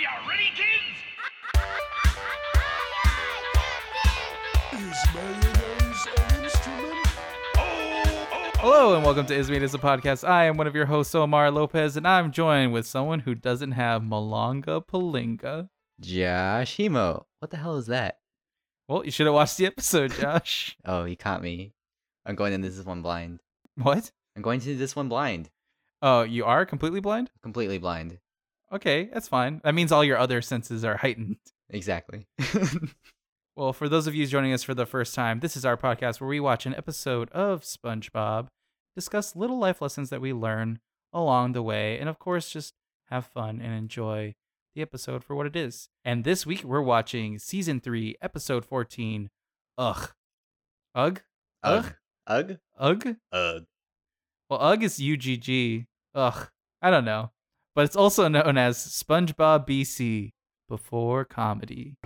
you ready, kids? Is mayonnaise an instrument? Oh, oh, Hello and welcome to Ismate is a podcast. I am one of your hosts, Omar Lopez, and I'm joined with someone who doesn't have Malanga Palinga. Josh Hemo. What the hell is that? Well, you should have watched the episode, Josh. Oh, he caught me. I'm going into this one blind. what? I'm going to this one blind. Oh, you are completely blind? Completely blind. Okay, that's fine. That means all your other senses are heightened. Exactly. Well, for those of you joining us for the first time, this is our podcast where we watch an episode of SpongeBob, discuss little life lessons that we learn along the way, and of course, just have fun and enjoy the episode for what it is. And this week, we're watching season three, episode 14, Ugh. Ugh? Ugh. Ugh. Ugh? Ugh. Well, Ugh is UGG. Ugh. I don't know. But it's also known as SpongeBob BC before comedy.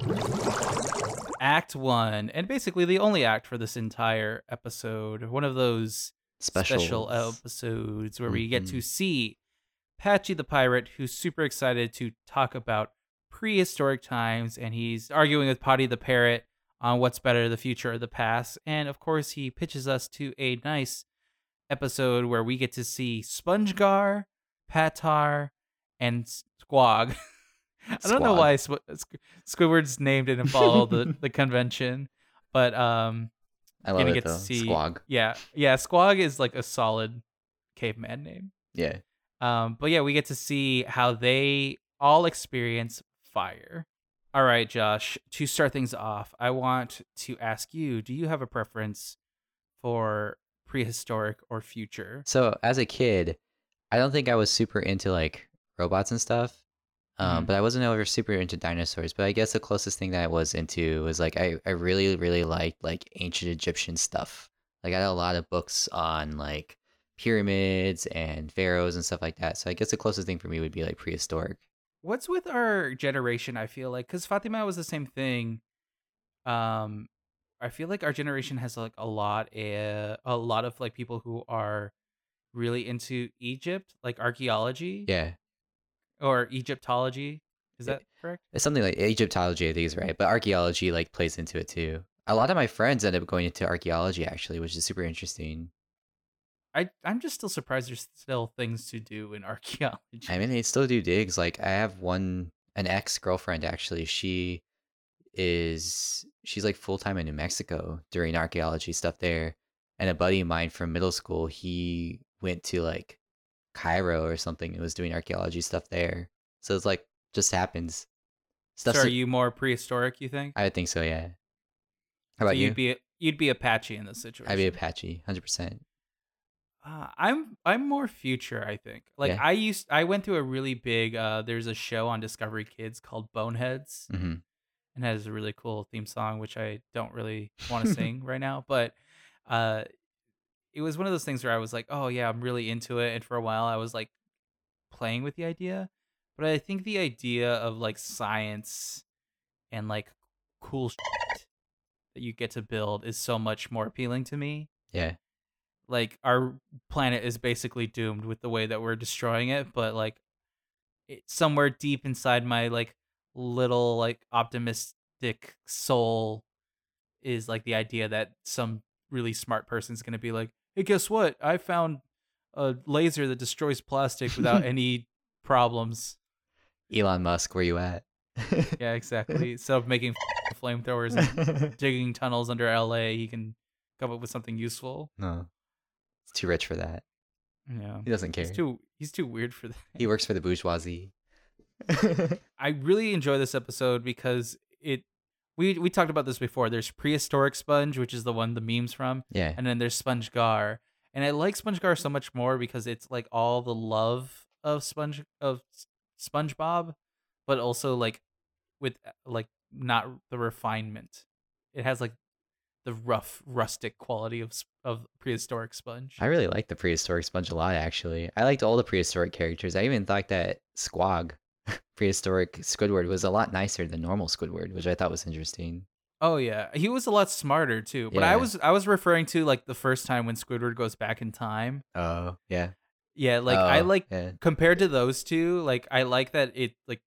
Act one, and basically the only act for this entire episode. One of those Special. special episodes where we get to Mhm. see Patchy the pirate, who's super excited to talk about prehistoric times, and he's arguing with Potty the parrot on what's better, the future or the past. And of course, he pitches us to a nice episode where we get to see SpongeGar, Patar, and Squog. I don't know why Squ- Squ- Squidward's name didn't follow the, the convention, but um, I love gonna it get though. to see Squog. yeah, yeah, Squog is like a solid caveman name. Yeah. Um, but yeah, we get to see how they all experience fire. All right, Josh, to start things off, I want to ask you, do you have a preference for prehistoric or future? So as a kid, I don't think I was super into like robots and stuff. Um, Mhm. but I wasn't ever super into dinosaurs. But I guess the closest thing that I was into was like I, I really, really liked like ancient Egyptian stuff. Like I had a lot of books on like pyramids and pharaohs and stuff like that. So I guess the closest thing for me would be like prehistoric. What's with our generation? I feel like because Fatima was the same thing. Um, I feel like our generation has like a lot, uh, a lot of like people who are really into Egypt, like archaeology Yeah. Or Egyptology. Is that correct? It's something like Egyptology, I think is right. But archaeology like plays into it too. A lot of my friends end up going into archaeology actually, which is super interesting. I I'm just still surprised there's still things to do in archaeology. I mean, they still do digs. Like I have one, an ex girlfriend actually. She is she's like full time in New Mexico doing archaeology stuff there. And a buddy of mine from middle school, he went to like Cairo or something and was doing archaeology stuff there. So it's like just happens. Stuff. so are you more prehistoric? You think? I would think so. Yeah. How so about you'd you? be you'd be Apache in this situation. I'd be Apache, hundred percent. Uh, I'm I'm more future. I think. Like Yeah. I used I went to a really big. Uh, there's a show on Discovery Kids called Boneheads, hmm and has a really cool theme song, which I don't really want to sing right now, but uh, it was one of those things where I was like, oh yeah, I'm really into it, and for a while I was like playing with the idea, but I think the idea of like science and like cool shit that you get to build is so much more appealing to me Yeah. like our planet is basically doomed with the way that we're destroying it but like it, somewhere deep inside my like little like optimistic soul is like the idea that some really smart person's going to be like hey guess what i found a laser that destroys plastic without any problems Elon Musk, where you at? yeah exactly instead of making flamethrowers and digging tunnels under la he can come up with something useful no, it's too rich for that. yeah He doesn't care. he's too he's too weird for that He works for the bourgeoisie. I really enjoy this episode because it we we talked about this before. There's prehistoric sponge, which is the one the memes from, yeah. and then there's Sponge Gar. And I like Sponge Gar so much more because it's like all the love of Sponge of SpongeBob, but also like with like not the refinement. It has like the rough rustic quality of of prehistoric sponge. I really like the prehistoric sponge a lot, actually. I liked all the prehistoric characters. I even thought that Squog, prehistoric Squidward, was a lot nicer than normal Squidward, which I thought was interesting. Oh yeah, he was a lot smarter too. But I was I was referring to like the first time when Squidward goes back in time. Oh, yeah. Yeah, like I Oh, like yeah. compared to those two, like I like that it like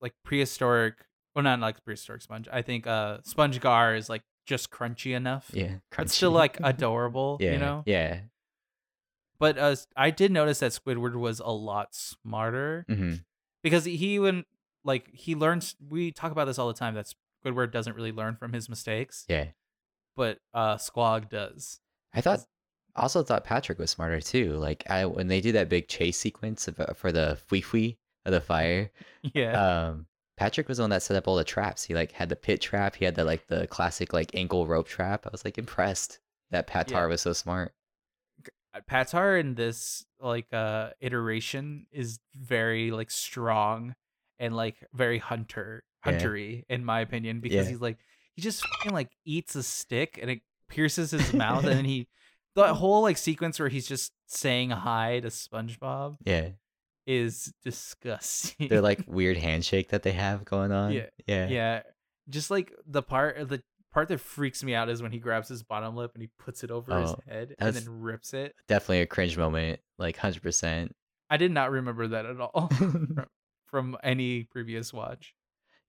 like prehistoric well not like prehistoric sponge. I think uh sponge gar is like just crunchy enough. Yeah, It's still like adorable, yeah, you know? yeah. But uh I did notice that Squidward was a lot smarter hmm because he even like he learns we talk about this all the time that Squidward doesn't really learn from his mistakes, Yeah, but uh Squog does. I thought also thought Patrick was smarter too. Like I when they do that big chase sequence of, uh, for the fui fui of the fire, Yeah. um, Patrick was the one that set up all the traps. He like had the pit trap. He had the like the classic like ankle rope trap. I was like impressed that Patar Yeah. was so smart. Patar in this like uh iteration is very like strong and like very hunter Yeah. huntery in my opinion because Yeah. he's like he just like eats a stick and it pierces his mouth and then he the whole like sequence where he's just saying hi to SpongeBob Yeah, is disgusting. they're like weird handshake that they have going on. Yeah, yeah, yeah, just like the part of the part that freaks me out is when he grabs his bottom lip and he puts it over his Oh, head and then rips it. Definitely a cringe moment. Like hundred percent. I did not remember that at all. You from any previous watch.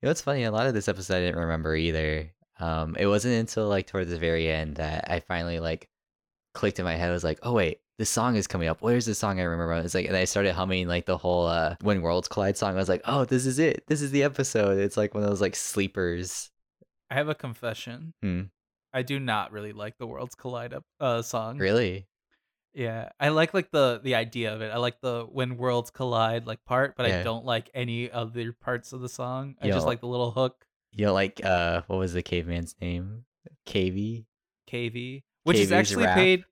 You know what's funny? A lot of this episode I didn't remember either. Um, it wasn't until like towards the very end that I finally like clicked in my head. I was like, oh wait, this song is coming up. Where's the song I remember? It's like, and I started humming like the whole uh When Worlds Collide song. I was like, oh, this is it. This is the episode. It's like one of those like sleepers. I have a confession. Hmm. I do not really like the Worlds Collide up uh song. Really? Yeah. I like like the the idea of it. I like the when worlds collide like part, but Yeah. I don't like any other parts of the song. I just like the little hook, You know, like uh, what was the caveman's name? KV. KV, which is actually paid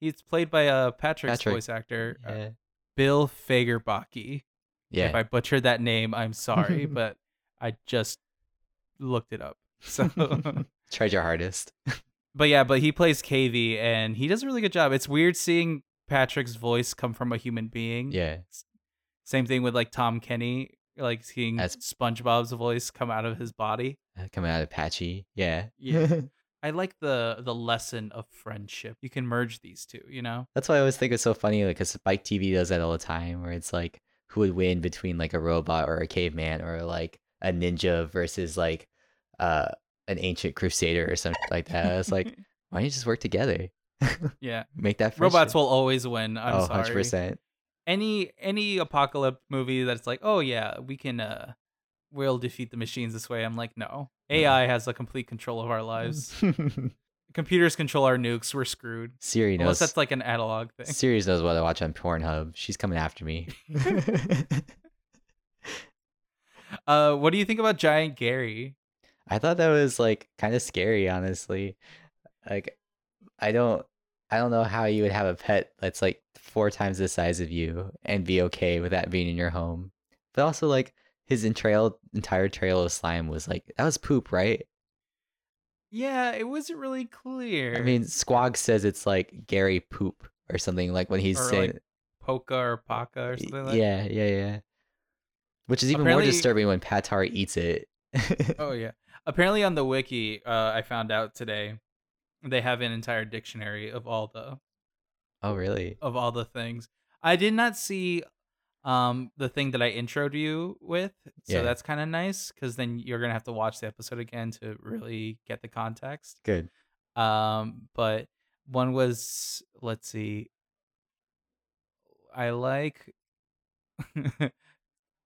He's played by uh Patrick's Patrick. voice actor, uh, Bill Fagerbakke. Yeah. If I butchered that name, I'm sorry, but I just looked it up. So Tried your hardest. But yeah, but he plays KV and he does a really good job. It's weird seeing Patrick's voice come from a human being. Yeah. Same thing with like Tom Kenny, like seeing As- SpongeBob's voice come out of his body. Uh, Coming out of Patchy. Yeah. Yeah. I like the the lesson of friendship. You can merge these two, you know? That's why I always think it's so funny, like, because Spike TV does that all the time, where it's like, who would win between like a robot or a caveman, or like a ninja versus like uh an ancient crusader or something like that. It's like, why don't you just work together? yeah. Make that Robots will always win. I'm oh, sorry. 100%. Any any apocalypse movie that's like, oh yeah, we can uh we'll defeat the machines this way. I'm like, no. AI has a complete control of our lives. Computers control our nukes. We're screwed. Siri Unless knows. that's like an analog thing. Siri knows what I watch on Pornhub. She's coming after me. Uh, what do you think about Giant Gary? I thought that was like kind of scary, honestly. Like, I don't, I don't know how you would have a pet that's like four times the size of you and be okay with that being in your home. But also, like, his entrail, entire trail of slime was like that was poop, right? Yeah, it wasn't really clear. I mean, Squog says it's like Gary poop or something like when he's Or, saying, like, Poka or Paka or something like. yeah, yeah, yeah. Which is even Apparently- more disturbing when Patar eats it. Oh yeah. Apparently on the wiki, uh, I found out today, they have an entire dictionary of all the oh, really? of all the things. I did not see um the thing that I introed you with, so Yeah. that's kind of nice because then you're gonna have to watch the episode again to really get the context. Good. Um, but one was let's see. I like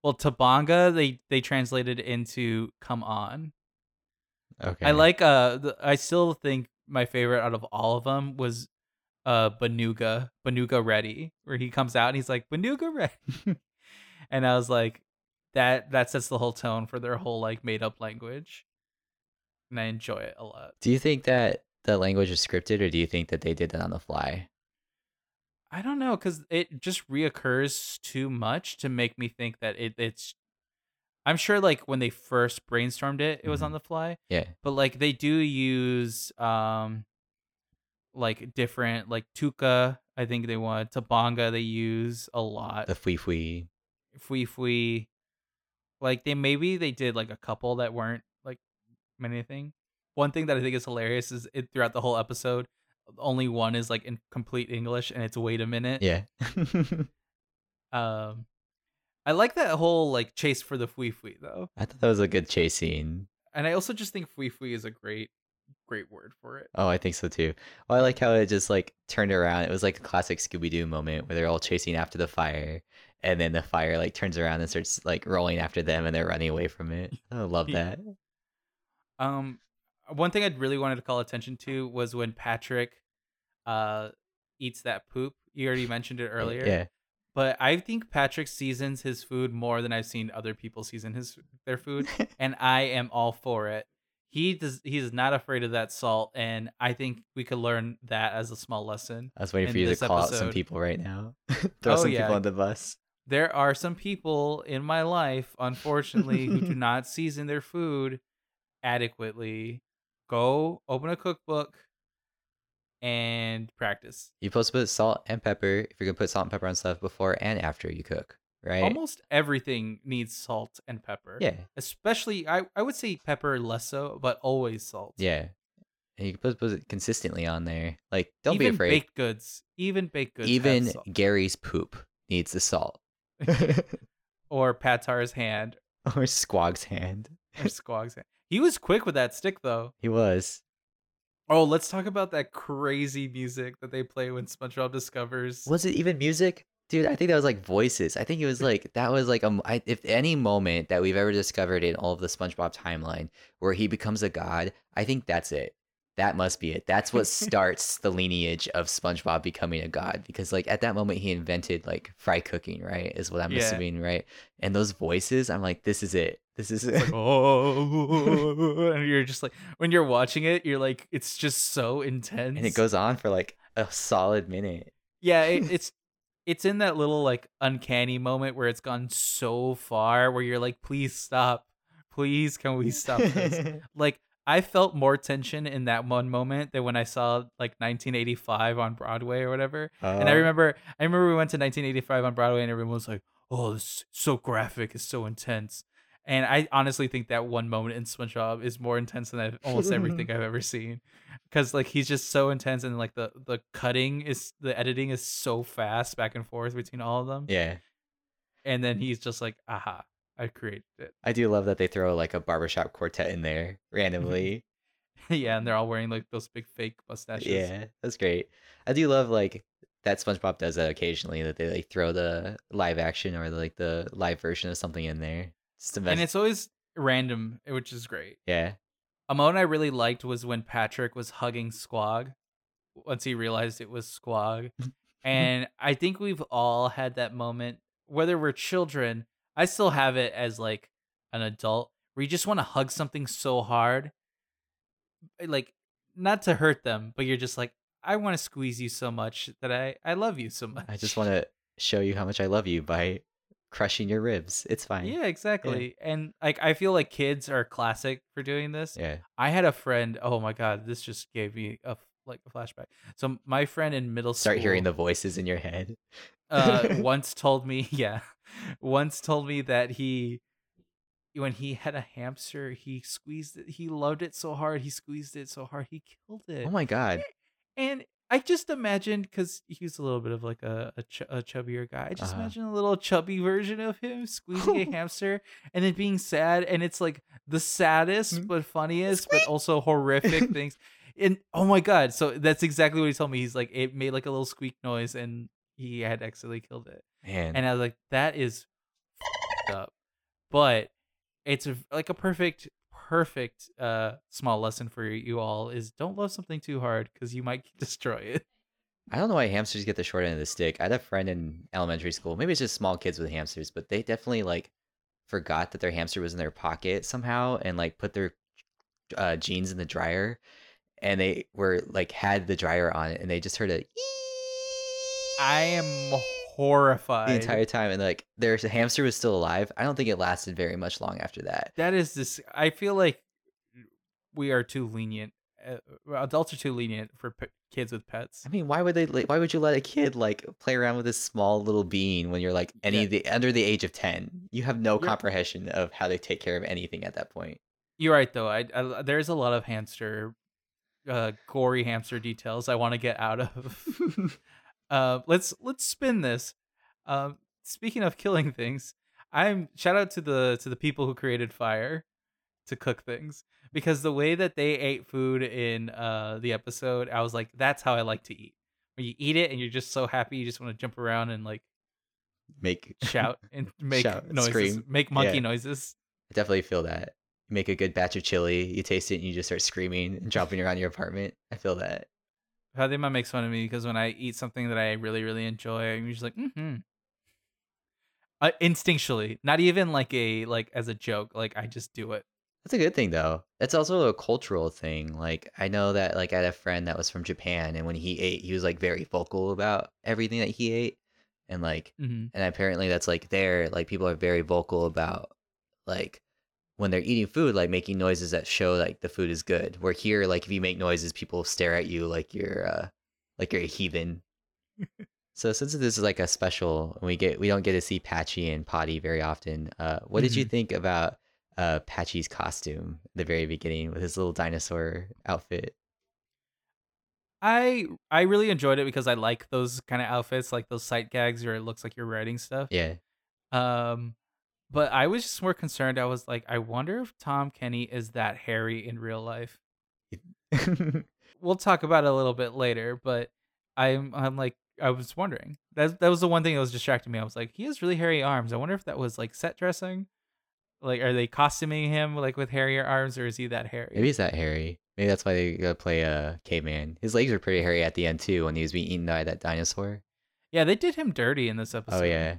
well Tabanga they they translated into come on. Okay. I like uh the, I still think my favorite out of all of them was uh Banuga, Banuga Ready, where he comes out and he's like Banuga Ready. and I was like that that sets the whole tone for their whole like made up language. And I enjoy it a lot. Do you think that the language is scripted, or do you think that they did that on the fly? I don't know cuz it just reoccurs too much to make me think that it it's I'm sure like when they first brainstormed it, it was Mhm. on the fly. Yeah. but like they do use um like different like tuka i think they want tabanga they use a lot The fui fui. fui fui like they maybe they did like a couple that weren't like anything one thing that i think is hilarious is it throughout the whole episode only one is like in complete english and it's wait a minute Yeah. um I like that whole like chase for the fui fui though, I thought that was a good chase scene. and I also just think fui fui is a great, great word for it. Oh, I think so too. Well, I like how it just like turned around. It was like a classic Scooby Doo moment where they're all chasing after the fire, and then the fire like turns around and starts like rolling after them, and they're running away from it. I love that. Um, one thing I'd really wanted to call attention to was when Patrick, uh, eats that poop. You already mentioned it earlier. Yeah, But I think Patrick seasons his food more than I've seen other people season his their food, and I am all for it. He does. He's not afraid of that salt, and I think we could learn that as a small lesson. I was waiting for you to call out some people right now. Throw Oh, some yeah. people on the bus. There are some people in my life, unfortunately, who do not season their food adequately. Go open a cookbook and practice. You're supposed to put salt and pepper if you're gonna put salt and pepper on stuff before and after you cook, right? Almost everything needs salt and pepper. Yeah, Especially, I, I would say pepper less so, but always salt. yeah. And you can put, put it consistently on there. Like, don't even be afraid. baked goods, even baked goods, Even. Gary's poop needs the salt. or Patar's hand or Squog's hand. or Squog's hand. He was quick with that stick though. He was. Oh, let's talk about that crazy music that they play when SpongeBob discovers. Was it even music? Dude, I think that was like voices. I think it was like that was like um, I, if any moment that we've ever discovered in all of the SpongeBob timeline where he becomes a god, I think that's it. That must be it. That's what starts the lineage of SpongeBob becoming a god because like at that moment he invented like fry cooking, right? Is what I'm Yeah. assuming, right? And those voices, I'm like, this is it. This is it. Like, oh, and you're just like when you're watching it, you're like, it's just so intense. and it goes on for like a solid minute. yeah, it, it's it's in that little like uncanny moment where it's gone so far where you're like, please stop, please, can we stop this? like I felt more tension in that one moment than when I saw like 1985 on Broadway or whatever. And I Uh, remember, I remember we went to 1985 on Broadway, and everyone was like, "Oh, this is so graphic, it's so intense." And I honestly think that one moment in SpongeBob is more intense than I've, almost everything I've ever seen, because like he's just so intense, and like the the cutting is the editing is so fast back and forth between all of them, yeah. and then he's just like, "Aha, I created it." I do love that they throw like a barbershop quartet in there mm-hmm. randomly. yeah, and they're all wearing like those big fake mustaches. yeah, that's great. I do love like that SpongeBob does that occasionally that they like throw the live action or like the live version of something in there. Just to mess- and it's always random, eh, which is great. yeah. A moment I really liked was when Patrick was hugging Squog once he realized it was Squog. and I think we've all had that moment, whether we're children, I still have it as like an adult where you just want to hug something so hard. Eh, like, not to hurt them, but you're just like, I want to squeeze you so much that I, I love you so much. I just want to show you how much I love you by crushing your ribs. It's fine. Yeah, exactly. And like, I feel like kids are classic for doing this. Yeah. I had a friend. Oh my god, this just gave me a like a flashback. So my friend in middle Start school Start hearing the voices in your head. uh, once told me, yeah, once told me that he when he had a hamster, he squeezed it. He loved it so hard, he squeezed it so hard, he killed it. Oh my god. And I just imagined because he's a little bit of like a a, ch- a chubbier guy. I just Uh-huh. imagine a little chubby version of him squeezing a hamster and then being sad, and it's like the saddest Mm. but funniest, but also horrific things. And oh my god! So that's exactly what he told me. He's like, it made like a little squeak noise, and he had accidentally killed it. Man. And I was like, that is up. But it's a, like a perfect, perfect uh small lesson for you all is don't love something too hard because you might destroy it. I don't know why hamsters get the short end of the stick. I had a friend in elementary school. Maybe it's just small kids with hamsters, but they definitely like forgot that their hamster was in their pocket somehow and like put their uh, jeans in the dryer, and they were like had the dryer on it, and they just heard a I am horrified. the entire time, and like their hamster was still alive. I don't think it lasted very much long after that. that is this. I feel like we are too lenient. Uh, adults are too lenient for p- kids with pets. I mean, why would they? like, Why would you let a kid like play around with this small little being when you're like any Yeah. the under the age of ten? You have no You're- comprehension of how they take care of anything at that point. You're right though. I, I there's a lot of hamster, uh, gory hamster details I want to get out of. uh, let's let's spin this. Um, speaking of killing things, I'm shout out to the to the people who created fire to cook things because the way that they ate food in uh the episode, I was like, that's how I like to eat. When you eat it and you're just so happy, you just want to jump around and like Make shout and make Shout, noises, scream. make monkey Yeah. noises. I definitely feel that. You make a good batch of chili, you taste it, and you just start screaming and jumping around your apartment. I feel that. Fatima makes fun of me because when I eat something that I really, really enjoy, I'm usually like, mm-hmm. Uh, instinctually, not even like a like as a joke. Like I just do it. That's a good thing though. It's also a cultural thing. Like I know that like I had a friend that was from Japan and when he ate, he was like very vocal about everything that he ate. And like hmm and apparently that's like there, like people are very vocal about like when they're eating food, like making noises that show like the food is good. Where here, like if you make noises, people stare at you like you're uh like you're a heathen. so since this is like a special and we get we don't get to see Patchy and Potty very often, uh what did you think about uh Patchy's costume at the very beginning with his little dinosaur outfit? I I really enjoyed it because I like those kind of outfits, like those sight gags where it looks like you're writing stuff. Yeah. Um, but I was just more concerned. I was like, I wonder if Tom Kenny is that hairy in real life. We'll talk about it a little bit later, but I'm I'm like I was wondering. That that was the one thing that was distracting me. I was like, he has really hairy arms. I wonder if that was like set dressing. Like, are they costuming him like with hairier arms, or is he that hairy? Maybe he's that hairy. Maybe that's why they gotta play a uh, caveman. His legs were pretty hairy at the end too when he was being eaten by that dinosaur. Yeah, they did him dirty in this episode. Oh yeah.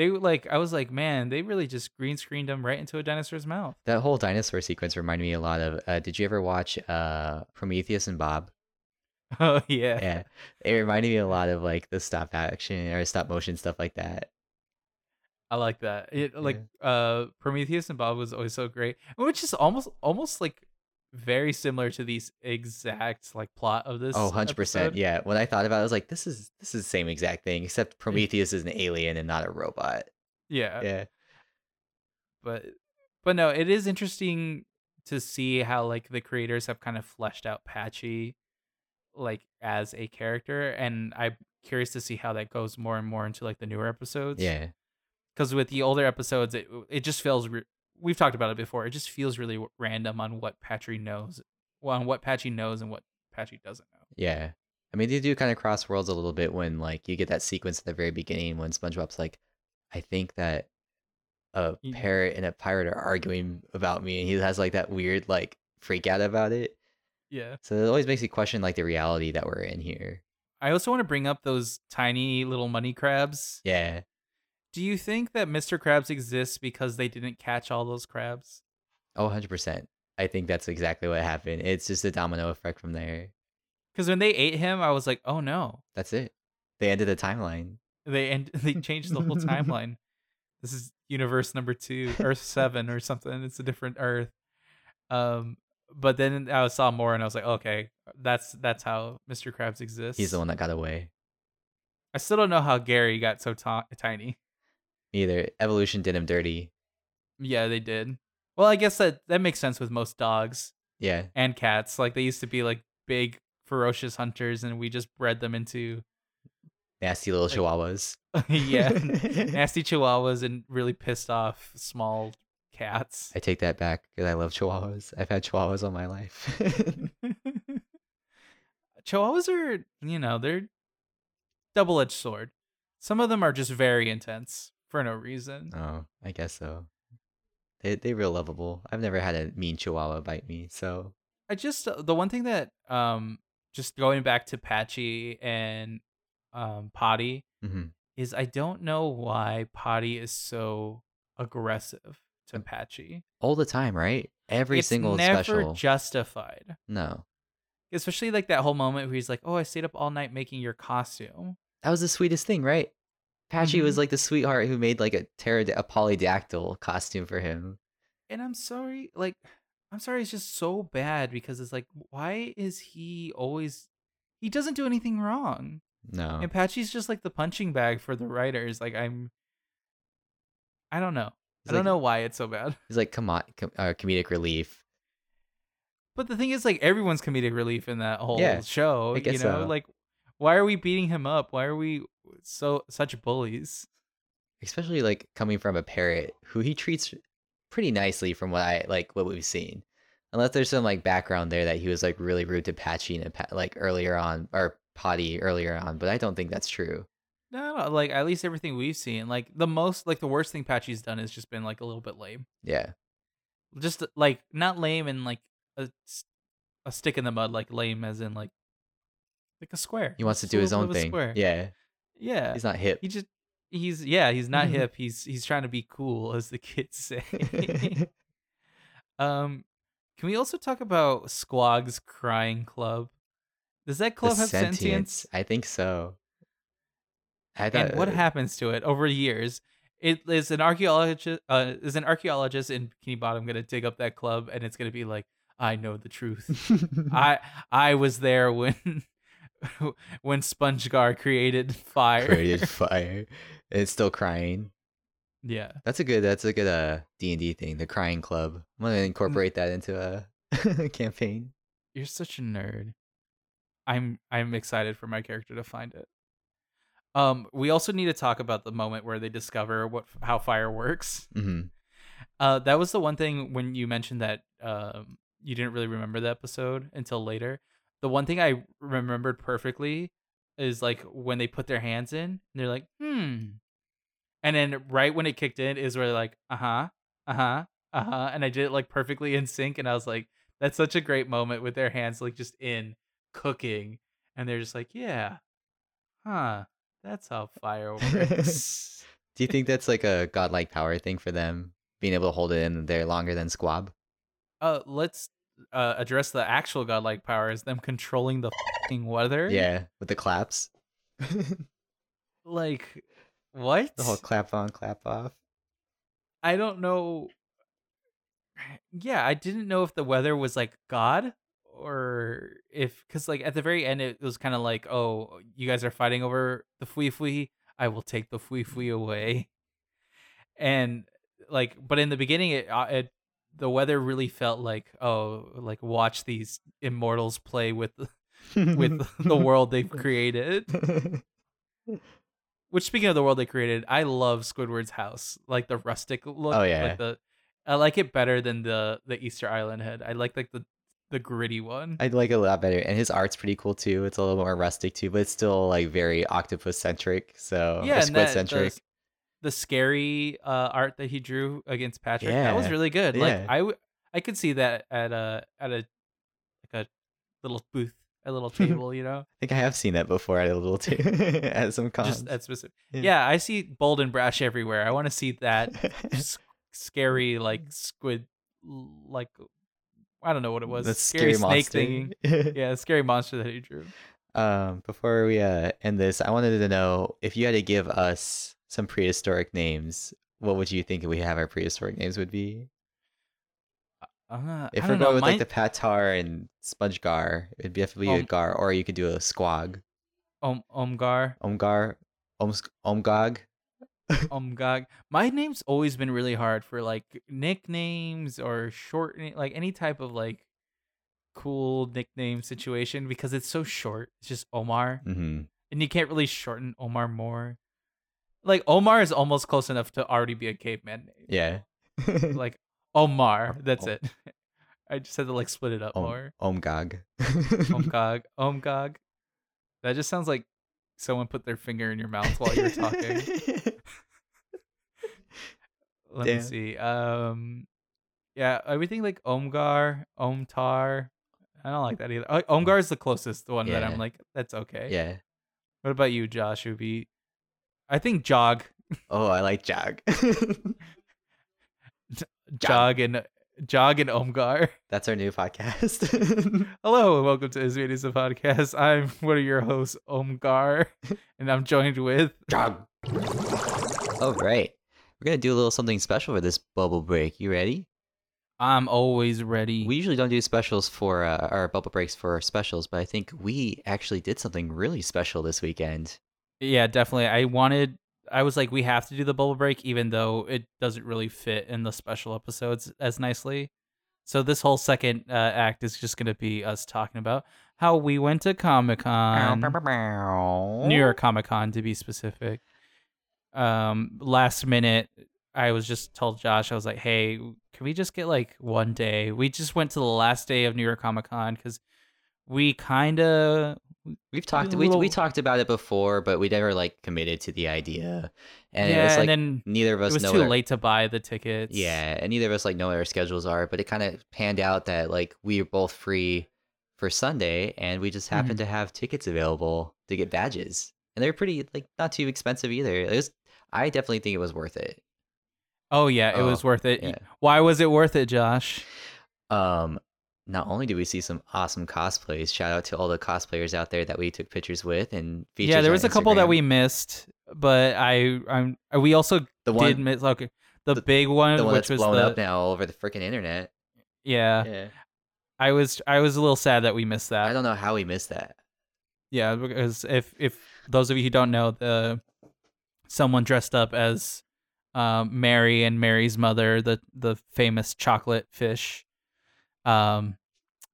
They like I was like, man, they really just green screened him right into a dinosaur's mouth. That whole dinosaur sequence reminded me a lot of. Uh, did you ever watch uh, Prometheus and Bob? Oh yeah. Yeah, it reminded me a lot of like the stop action or stop motion stuff like that. I like that. It like uh Prometheus and Bob was always so great. Which is almost almost like very similar to these exact like plot of this. Oh, 100 percent. episode. Yeah. When I thought about it, I was like, this is this is the same exact thing, except Prometheus is an alien and not a robot. Yeah. Yeah. But but no, it is interesting to see how like the creators have kind of fleshed out Patchy like as a character and I'm curious to see how that goes more and more into like the newer episodes. Yeah. because with the older episodes, it it just feels. Re- we've talked about it before. It just feels really random on what Patchy knows, well, on what Patchy knows and what Patchy doesn't know. Yeah. I mean, they do kind of cross worlds a little bit when like you get that sequence at the very beginning when SpongeBob's like, I think that a parrot and a pirate are arguing about me, and he has like that weird like freak out about it. Yeah. So it always makes me question like the reality that we're in here. I also want to bring up those tiny little money crabs. Yeah. Do you think that Mr. Krabs exists because they didn't catch all those crabs? Oh, 100%. I think that's exactly what happened. It's just a domino effect from there. Because when they ate him, I was like, oh no, That's it. They ended the timeline. they and they changed the whole timeline. This is universe number two, Earth seven or something. It's a different Earth. Um, but then I saw more and I was like, okay, that's that's how Mr. Krabs exists. He's the one that got away. I still don't know how Gary got so ta- tiny. Either evolution did him dirty. Yeah, they did. Well, I guess that that makes sense with most dogs Yeah. and cats. Like they used to be like big, ferocious hunters, and we just bred them into Nasty little Like- chihuahuas. yeah, nasty chihuahuas and really pissed off small cats. I take that back because I love chihuahuas. I've had chihuahuas all my life. Chihuahuas are, you know, they're double edged sword. Some of them are just very intense for no reason. oh, I guess so. They they real lovable. I've never had a mean chihuahua bite me, so I just the one thing that um just going back to Patchy and um Potty mhm. is I don't know why Potty is so aggressive to Patchy. all the time, right? Every it's single never special. justified. no, Especially like that whole moment where he's like, "Oh, I stayed up all night making your costume." that was the sweetest thing, right? Patchy was Mhm. like the sweetheart who made like a pterod- a polydactyl costume for him. And I'm sorry, like I'm sorry, it's just so bad because it's like, why is he always? He doesn't do anything wrong. No, And Patchy's just like the punching bag for the writers. Like I'm, I don't know. I don't like- know why it's so bad. he's like com- uh, comedic relief. But the thing is, like everyone's comedic relief in that whole Yeah, show. I You know, so. like why are we beating him up? Why are we so such bullies? especially like coming from a parrot who he treats pretty nicely from what I like what we've seen. Unless there's some like background there that he was like really rude to Patchy and like earlier on or Potty earlier on, but I don't think that's true. No, no, like at least everything we've seen, like the most, like the worst thing Patchy's done has just been like a little bit lame. Yeah. Just like not lame and like a, a stick in the mud, like lame as in like like a square. He wants to do his own bit of a thing. Yeah. Yeah. He's not hip. He just he's yeah he's not Mhm. hip. He's he's trying to be cool, as the kids say. um, can we also talk about Squog's Crying Club? Does that club The have sentience? I think so. I thought and what happens to it over years? It is an archaeologist. Uh, is an archaeologist in Bikini Bottom going to dig up that club, and it's going to be like, I know the truth. I I was there when when SpongeGar created fire. created fire. And it's still crying. yeah, That's a good. That's a good uh D and D thing. The crying club. I'm gonna incorporate that into a campaign. you're such a nerd. I'm I'm excited for my character to find it. Um, we also need to talk about the moment where they discover what how fire works. hmm Uh, that was the one thing when you mentioned that um you didn't really remember the episode until later. The one thing I remembered perfectly is like when they put their hands in, and they're like, hmm. And then right when it kicked in is where they're like, uh huh, uh huh, uh huh. And I did it like perfectly in sync, and I was like, that's such a great moment with their hands like just in cooking, and they're just like, yeah, huh, that's how fire works. Do you think that's like a godlike power thing for them, being able to hold it in there longer than Squab? uh, let's uh address the actual godlike powers, them controlling the fing weather. Yeah, with the claps. like what? the whole clap on, clap off. I don't know. Yeah, I didn't know if the weather was like God or if because like at the very end it was kind of like, oh, you guys are fighting over the fui fui. I will take the fui fui away. And like, but in the beginning, it, uh, it the weather really felt like, oh, like watch these immortals play with with the world they've created. Which speaking of the world they created, I love Squidward's house, like the rustic look. Oh, yeah. like the I like it better than the the Easter Island head. I like like the the gritty one. I like it a lot better, and his art's pretty cool too. It's a little more rustic too, but it's still like very octopus centric. So yeah, squid centric. The scary uh, art that he drew against Patrick, that was really good. Like yeah. I w- I could see that at a at a like a little booth, a little table, you know, I think I have seen that before at a little too at some cons. just at specific. Yeah. Yeah. I see bold and brash everywhere. I want to see that s- scary like squid, like I don't know what it was. the scary, scary, snake monster. thing. Yeah, scary monster that he drew. Um, before we uh end this, I wanted to know if you had to give us some prehistoric names, what would you think we have our prehistoric names would be? Uh, If I we're don't know. going with mine- like the Patar and Sponge Gar, it'd be definitely a Um, Gar, or you could do a Squag. Om Omgar. Omgar, Oms Omgog. Omgog. My name's always been really hard for like nicknames or short, like any type of like cool nickname situation because it's so short. It's just Omar, Mm-hmm. and you can't really shorten Omar more. Like Omar is almost close enough to already be a caveman name. Yeah. Like Omar, that's Om- it. I just had to like split it up Om- more. Omgog. Omgog, Omgog. That just sounds like someone put their finger in your mouth while you're talking. Let me see. Um, yeah, everything like Omgar, Omtar. I don't like that either. Omgar is the closest one that I'm like, that's okay. yeah. What about you, Josh? Would be, I think Jog, Oh, I like Jog. Jog and Jog and Omgar. That's our new podcast. Hello and welcome to Ismailis the podcast. I'm one of your hosts, Omgar, and I'm joined with. Jog. All right. We're going to do a little something special for this bubble break. You ready? I'm always ready. We usually don't do specials for uh, our bubble breaks for our specials, but I think we actually did something really special this weekend. Yeah, definitely. I wanted. I was like, we have to do the bubble break, even though it doesn't really fit in the special episodes as nicely. So this whole second uh, act is just gonna be us talking about how we went to Comic Con, New York Comic Con to be specific. um last minute I was just told Josh I was like, "Hey, can we just get like one day?" We just went to the last day of New York Comic Con cuz we kind of We've talked a we, we talked about it before, but we never like committed to the idea. And yeah, it's like and then neither of it us was know too our- late to buy the tickets. Yeah, and neither of us like know what our schedules are, but it kind of panned out that like we were both free for Sunday, and we just happened Mm-hmm. to have tickets available to get badges, and they're pretty like not too expensive either. It was, I definitely think it was worth it. Oh yeah, it was Oh, worth it. yeah. Why was it worth it, Josh? Um, not only do we see some awesome cosplays, shout out to all the cosplayers out there that we took pictures with and featured. yeah, there was a couple that we missed, but I I'm we also the did one miss okay the, the- big one, the one which was blown the up now all over the freaking internet. yeah. Yeah, I was I was a little sad that we missed that. I don't know how we missed that. Yeah, because if if those of you who don't know, the someone dressed up as um, Mary and Mary's mother, the the famous chocolate fish, um,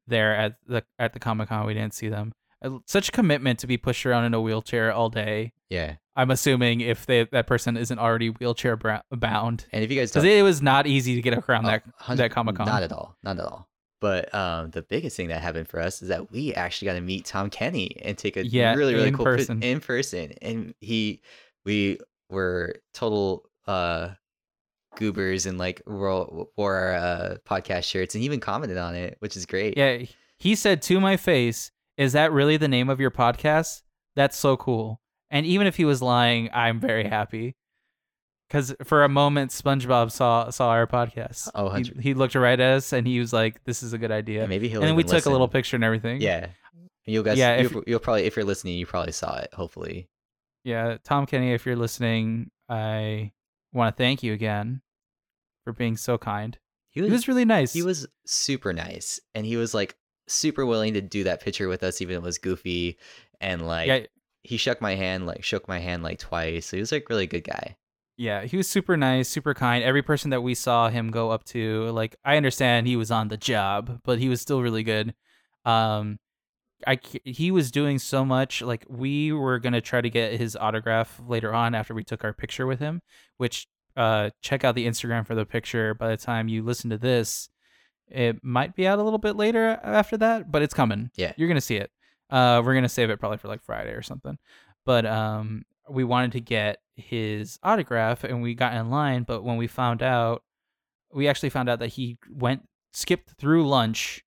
there at the at the Comic Con, we didn't see them. Uh, Such commitment to be pushed around in a wheelchair all day. Yeah, I'm assuming if they that person isn't already wheelchair bound, and if you guys because it was not easy to get around Oh, that that Comic Con. Not at all. Not at all. But um, the biggest thing that happened for us is that we actually got to meet Tom Kenny and take a Yeah, really really in cool person. in person, and he we were total uh goobers and like wore, wore our uh, podcast shirts and he even commented on it, which is great. Yeah, he said to my face, "Is that really the name of your podcast? That's so cool." And even if he was lying, I'm very happy. Cuz for a moment SpongeBob saw saw our podcast. Oh, he, he looked right at us and he was like, "This is a good idea." And maybe he'll. and then we even took a little picture and everything. Yeah. You'll guys. Yeah, Yeah. if- You'll, you'll probably if you're listening, you probably saw it. Hopefully. Yeah, Tom Kenny, if you're listening, I want to thank you again for being so kind. He He was really nice. he was super nice and he was like super willing to do that picture with us even though it was goofy and like yeah, he shook my hand like shook my hand like twice so he was like really good guy Yeah, he was super nice, super kind. Every person that we saw him go up to, like I understand he was on the job, but he was still really good. Um I he was doing so much like we were to try to get his autograph later on after we took our picture with him, which uh check out the Instagram for the picture by the time you listen to this. It might be out a little bit later after that, but it's coming. Yeah. You're going to see it. Uh we're going to save it probably for like Friday or something. But um we wanted to get his autograph and we got in line but when we found out we actually found out that he went skipped through lunch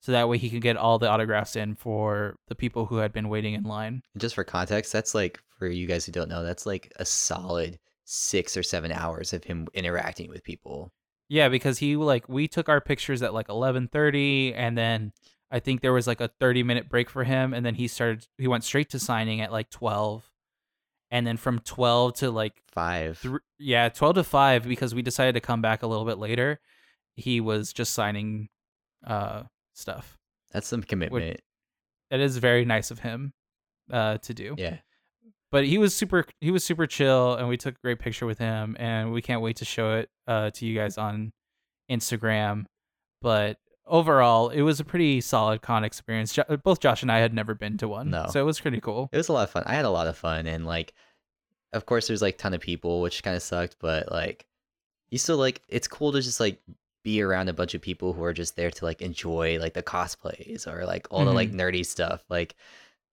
so that way he could get all the autographs in for the people who had been waiting in line just for context that's like for you guys who don't know that's like a solid six or seven hours of him interacting with people. Yeah because he like we took our pictures at like 11:30 and then I think there was like a 30 minute break for him and then he started he went straight to signing at like 12 and then from 12 to like five. thr yeah 12 to 5 because we decided to come back a little bit later he was just signing uh stuff. That's some commitment. that is very nice of him uh to do. Yeah but he was super he was super chill and we took a great picture with him and we can't wait to show it uh to you guys on instagram. But overall it was a pretty solid con experience. Jo- both josh and i had never been to one No. so it was pretty cool. It was a lot of fun. I had a lot of fun and like of course there's like ton of people which kind of sucked but like you still like it's cool to just like be around a bunch of people who are just there to like enjoy like the cosplays or like all the like nerdy stuff. Like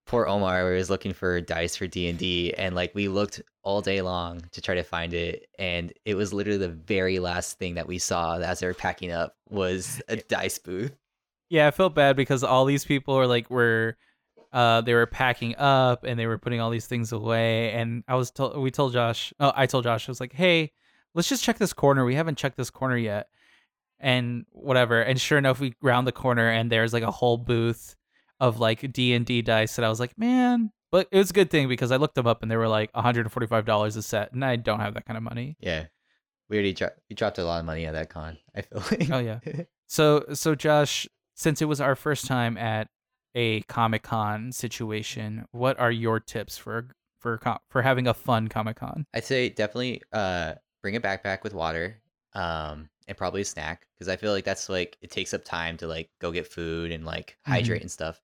poor omar we was looking for dice for d&d and like we looked all day long to try to find it and it was literally the very last thing that we saw as they were packing up was a dice booth Yeah, I felt bad because all these people are like were uh they were packing up and they were putting all these things away and I was told we told Josh oh I told Josh I was like, "Hey, let's just check this corner. We haven't checked this corner yet." And whatever. And sure enough, we round the corner and there's like a whole booth of like D&D dice and I was like, "Man, but it was a good thing because I looked them up and they were like $145 a set and I don't have that kind of money. yeah we already dro- we dropped a lot of money at that con i feel like Oh yeah. So so Josh, since it was our first time at a Comic Con situation, what are your tips for for for having a fun Comic Con? I'd say definitely uh bring a backpack with water, um, and probably a snack because I feel like that's like it takes up time to like go get food and like hydrate and stuff.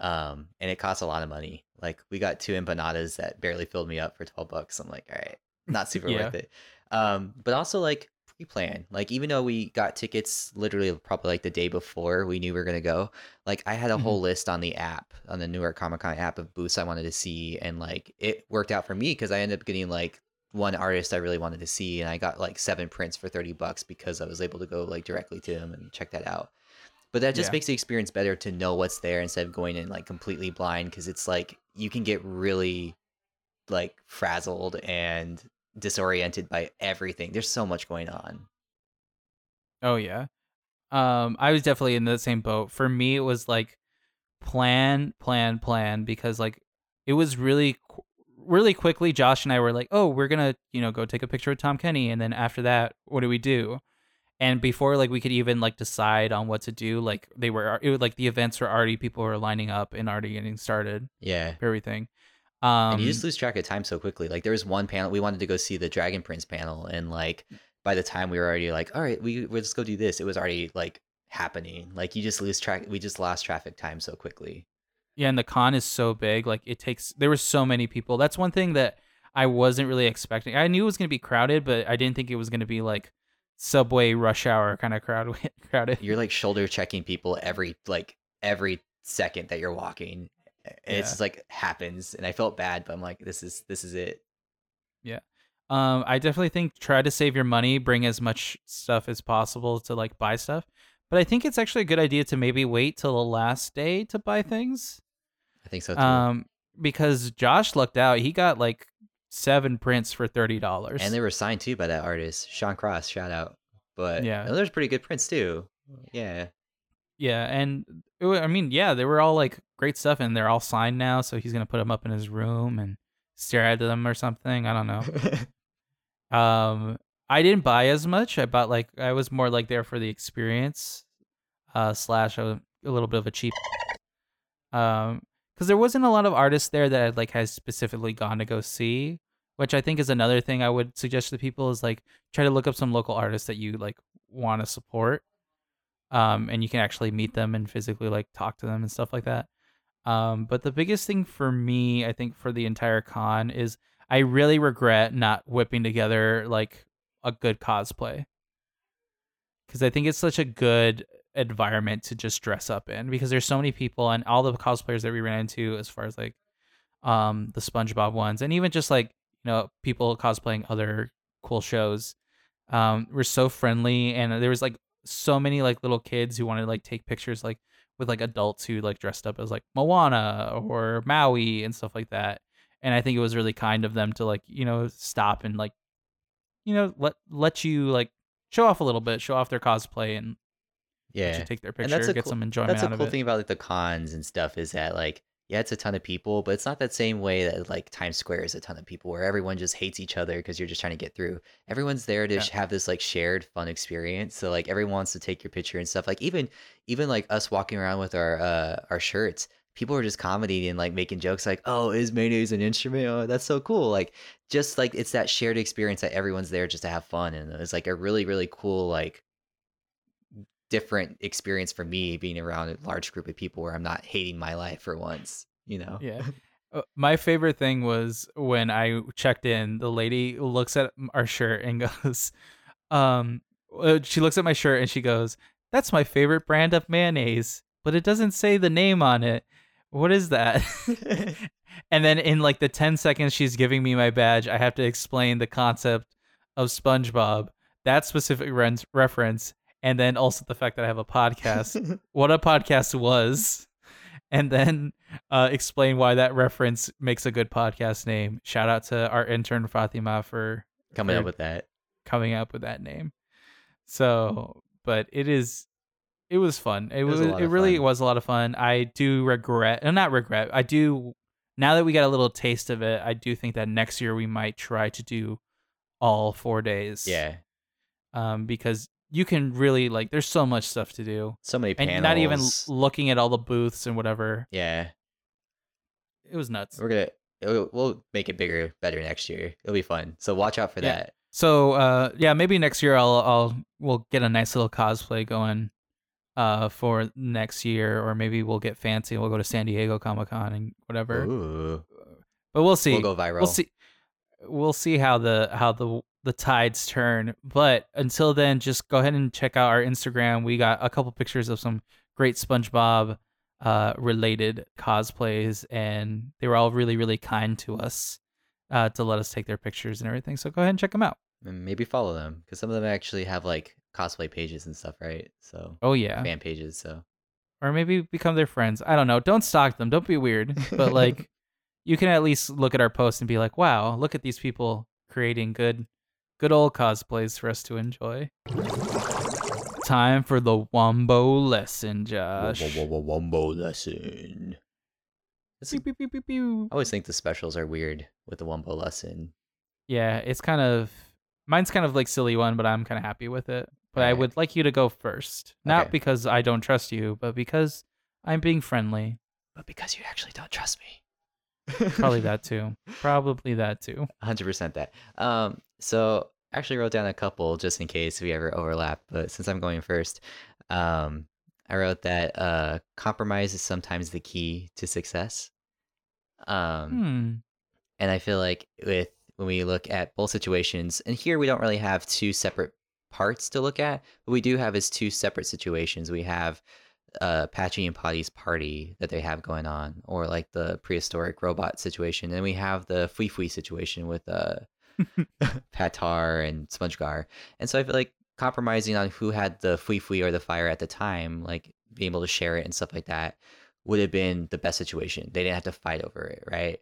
Um, and it costs a lot of money. Like we got two empanadas that barely filled me up for twelve bucks. I'm like, all right, not super Yeah. worth it. Um, but also like pre-plan. Like even though we got tickets literally probably like the day before we knew we were gonna go, like I had a Mhm. whole list on the app on the New York Comic Con app of booths I wanted to see, and like it worked out for me because I ended up getting like one artist I really wanted to see, and I got like seven prints for thirty bucks because I was able to go like directly to him and check that out. But that just Yeah. makes the experience better to know what's there instead of going in like completely blind because it's like you can get really like frazzled and disoriented by everything. There's so much going on. Oh yeah. Um, I was definitely in the same boat. For me, it was like plan, plan, plan because like it was really, really quickly. Josh and I were like, oh, we're gonna, you know, go take a picture with Tom Kenny, and then after that, what do we do? And before like we could even like decide on what to do, like they were, it was like the events were already people were lining up and already getting started Yeah. everything. Um, and you just lose track of time so quickly. Like there was one panel we wanted to go see the Dragon Prince panel, and like by the time we were already like, all right, we let's go do this, it was already like happening. Like you just lose track. We just lost traffic time so quickly. Yeah, and the con is so big. Like it takes there were so many people. That's one thing that I wasn't really expecting. I knew it was gonna be crowded, but I didn't think it was gonna be like subway rush hour kind of crowd crowded. You're like shoulder checking people every like every second that you're walking. And Yeah. it's just like happens, and I felt bad, but I'm like, this is this is it. Yeah. Um, I definitely think try to save your money, bring as much stuff as possible to like buy stuff. But I think it's actually a good idea to maybe wait till the last day to buy things. I think so too. Um, because Josh lucked out. He got like seven prints for thirty dollars. and they were signed too by that artist, Sean Cross. Shout out. But Yeah. there's pretty good prints too. Yeah. Yeah, and it wa- I mean, yeah, they were all like great stuff, and they're all signed now. So he's gonna put them up in his room and stare at them or something. I don't know. Um, I didn't buy as much. I bought like I was more like there for the experience, uh, slash a, a little bit of a cheap. Um, because there wasn't a lot of artists there that I'd like has specifically gone to go see, which I think is another thing I would suggest to people is like try to look up some local artists that you like want to support. Um, and you can actually meet them and physically like talk to them and stuff like that. Um, but the biggest thing for me, I think, for the entire con is I really regret not whipping together like a good cosplay. Because I think it's such a good environment to just dress up in because there's so many people and all the cosplayers that we ran into as far as like um the SpongeBob ones and even just like you know people cosplaying other cool shows um were so friendly and there was like so many like little kids who wanted to like take pictures like with like adults who like dressed up as like Moana or Maui and stuff like that. And I think it was really kind of them to like you know stop and like you know let let you like show off a little bit, show off their cosplay, and let yeah. you take their And picture, that's a get cool- some enjoyment That's a cool thing about like the cons and stuff is that like yeah, it's a ton of people, but it's not that same way that like Times Square is a ton of people where everyone just hates each other because you're just trying to get through. Everyone's there to Yeah. have this like shared fun experience. So like everyone wants to take your picture and stuff. Like even even like us walking around with our uh our shirts, people are just commenting and like making jokes like, "Oh, is mayonnaise an instrument? Oh, that's so cool!" Like just like it's that shared experience that everyone's there just to have fun, and it's like a really really cool like different experience for me being around a large group of people where I'm not hating my life for once. You know? Yeah. Uh, My favorite thing was when I checked in, the lady looks at our shirt and goes, um, uh, she looks at my shirt and she goes, That's my favorite brand of mayonnaise, but it doesn't say the name on it. What is that? and then in like the 10 seconds she's giving me my badge, I have to explain the concept of SpongeBob, that specific ren- reference, and then also the fact that I have a podcast, what a podcast was, and then uh, explain why that reference makes a good podcast name. Shout out to our intern Fatima for Coming up with that. coming up with that name. So, but it is, it was fun. It, was was, it really fun. was a lot of fun. I do regret, uh, not regret. I do now that we got a little taste of it. I do think that next year we might try to do all four days. Yeah. Um, because you can really like, there's so much stuff to do, So many panels. and not even looking at all the booths and whatever. Yeah. It was nuts. We're gonna we'll make it bigger, better next year. It'll be fun. So watch out for Yeah. that. So uh yeah, maybe next year I'll I'll we'll get a nice little cosplay going uh for next year or maybe we'll get fancy and we'll go to San Diego Comic Con and whatever. Ooh. But we'll see. We'll go viral. We'll see. we'll see how the how the the tides turn. But until then, just go ahead and check out our Instagram. We got a couple pictures of some great SpongeBob uh related cosplays and they were all really really kind to us uh to let us take their pictures and everything. So go ahead and check them out. And maybe follow them because some of them actually have like cosplay pages and stuff, right? So Oh yeah. fan pages. So Or maybe become their friends. I don't know. Don't stalk them. Don't be weird. But like you can at least look at our posts and be like, "Wow, look at these people creating good good old cosplays for us to enjoy." Time for the Wombo lesson, Josh. wombo lesson. Pew, pew, pew, pew. I always think the specials are weird with the wombo lesson. Yeah, it's kind of mine's kind of like silly one, but I'm kind of happy with it. But I would like you to go first, not Okay. because I don't trust you, but because I'm being friendly. But because you actually don't trust me. Probably that too. Probably that too. 100% that. Um, so I actually wrote down a couple just in case we ever overlap, but since I'm going first, um, I wrote that uh, compromise is sometimes the key to success. Um, Hmm. and I feel like with when we look at both situations, and here we don't really have two separate parts to look at, but we do have is two separate situations. We have uh Patchy and Potty's party that they have going on, or like the prehistoric robot situation, and we have the Fui Fui situation with uh Patar and SpongeGar. And so I feel like compromising on who had the Fui Fui or the fire at the time, like being able to share it and stuff like that, would have been the best situation. They didn't have to fight over it, right?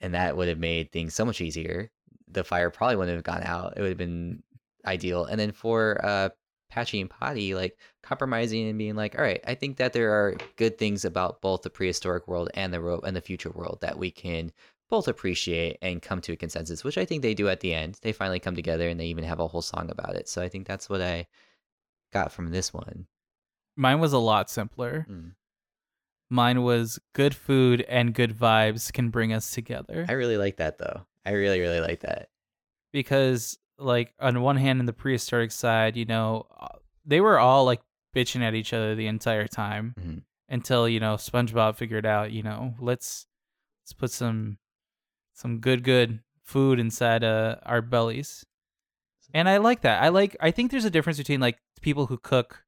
And that would have made things so much easier. The fire probably wouldn't have gone out. It would have been ideal. And then for uh Patchy and Potty, like compromising and being like, all right, I think that there are good things about both the prehistoric world and the ro- and the future world that we can both appreciate and come to a consensus, which I think they do at the end. They finally come together and they even have a whole song about it. So I think that's what I got from this one. Mine was a lot simpler. Mm. Mine was good food and good vibes can bring us together. I really like that though. I really, really like that. because like on one hand in the prehistoric side you know uh, they were all like bitching at each other the entire time Mhm. until you know spongebob figured out you know let's let's put some some good good food inside uh, our bellies and i like that i like i think there's a difference between like people who cook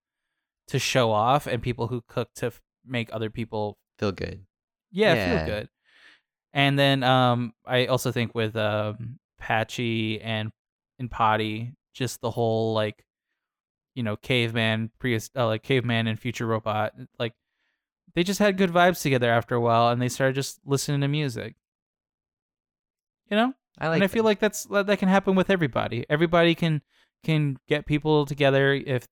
to show off and people who cook to f- make other people Feel good. yeah, Yeah. feel good. And then um I also think with um Patchy and and Potty, just the whole like you know, caveman, pre uh, like caveman and future robot, like they just had good vibes together after a while and they started just listening to music. You know? I like and I feel that. like that's that can happen with everybody. Everybody can can get people together if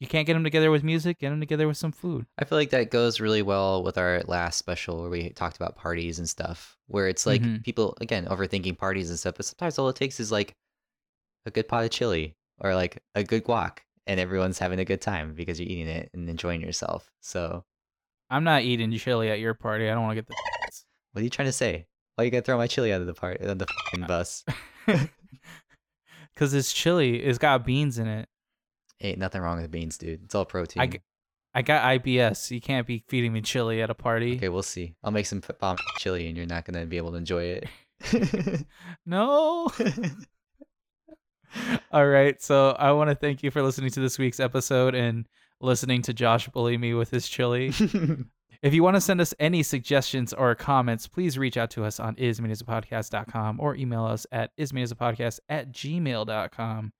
you can't get them together with music, get them together with some food. I feel like that goes really well with our last special where we talked about parties and stuff, where it's like Mhm. people again overthinking parties and stuff, but sometimes all it takes is like a good pot of chili or like a good guac, and everyone's having a good time because you're eating it and enjoying yourself. So, I'm not eating chili at your party. I don't want to get the what are you trying to say? Why you gonna throw my chili out of the part on the fucking bus? Because it's chili. It's got beans in it. Ain't nothing wrong with beans, dude. It's all protein. g- I got IBS. You can't be feeding me chili at a party. okay, we'll see. I'll make some bomb chili, and you're not gonna be able to enjoy it. No. All right. So I want to thank you for listening to this week's episode and listening to Josh bully me with his chili. If you want to send us any suggestions or comments, please reach out to us on ismeanasapodcast.com or email us at ismeanasapodcast at gmail.com.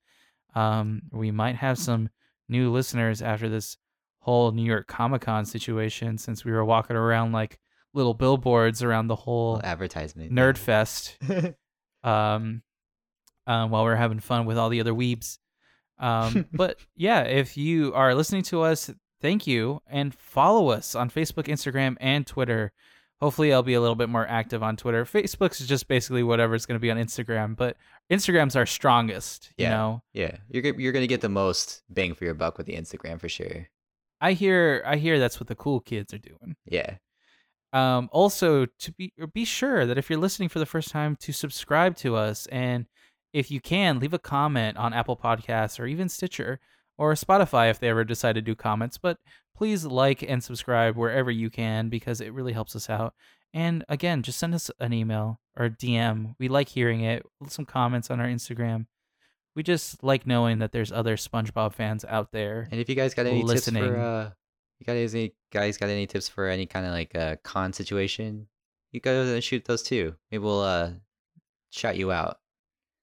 Um, we might have some new listeners after this whole New York Comic Con situation since we were walking around like little billboards around the whole advertisement. Nerd Fest um, um, while we are having fun with all the other weebs. Um, but yeah, if you are listening to us, thank you and follow us on Facebook, Instagram, and Twitter. Hopefully, I'll be a little bit more active on Twitter. Facebook's just basically whatever's going to be on Instagram, but Instagram's our strongest. You Yeah. know, Yeah, you're you're gonna get the most bang for your buck with the Instagram for sure. I hear I hear that's what the cool kids are doing. Yeah, Um, also, to be be sure that if you're listening for the first time, to subscribe to us, and if you can, leave a comment on Apple Podcasts or even Stitcher or Spotify if they ever decide to do comments. But please like and subscribe wherever you can because it really helps us out. And again, just send us an email or DM. We like hearing it. Some comments on our Instagram. We just like knowing that there's other SpongeBob fans out there. And if you guys got any tips listening. for uh you got any guys got any tips for any kind of like uh con situation, you go and shoot those too. Maybe we'll uh shout you out.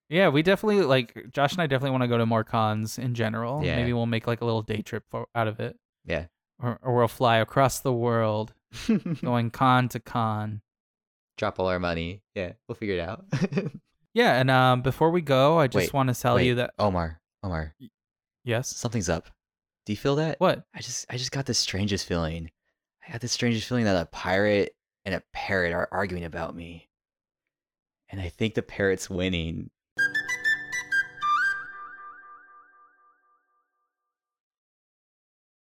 Yeah, we definitely like Josh and I definitely want to go to more cons in general. Yeah. Maybe we'll make like a little day trip for, out of it, Yeah. or or we'll fly across the world, going con to con. Drop all our money. Yeah, we'll figure it out. Yeah, and um, before we go, I just Wait, want to tell Wait, you that Omar, Omar, yes. something's up. Do you feel that? What? I just I just got the strangest feeling. I got the strangest feeling that a pirate and a parrot are arguing about me. And I think the parrot's winning.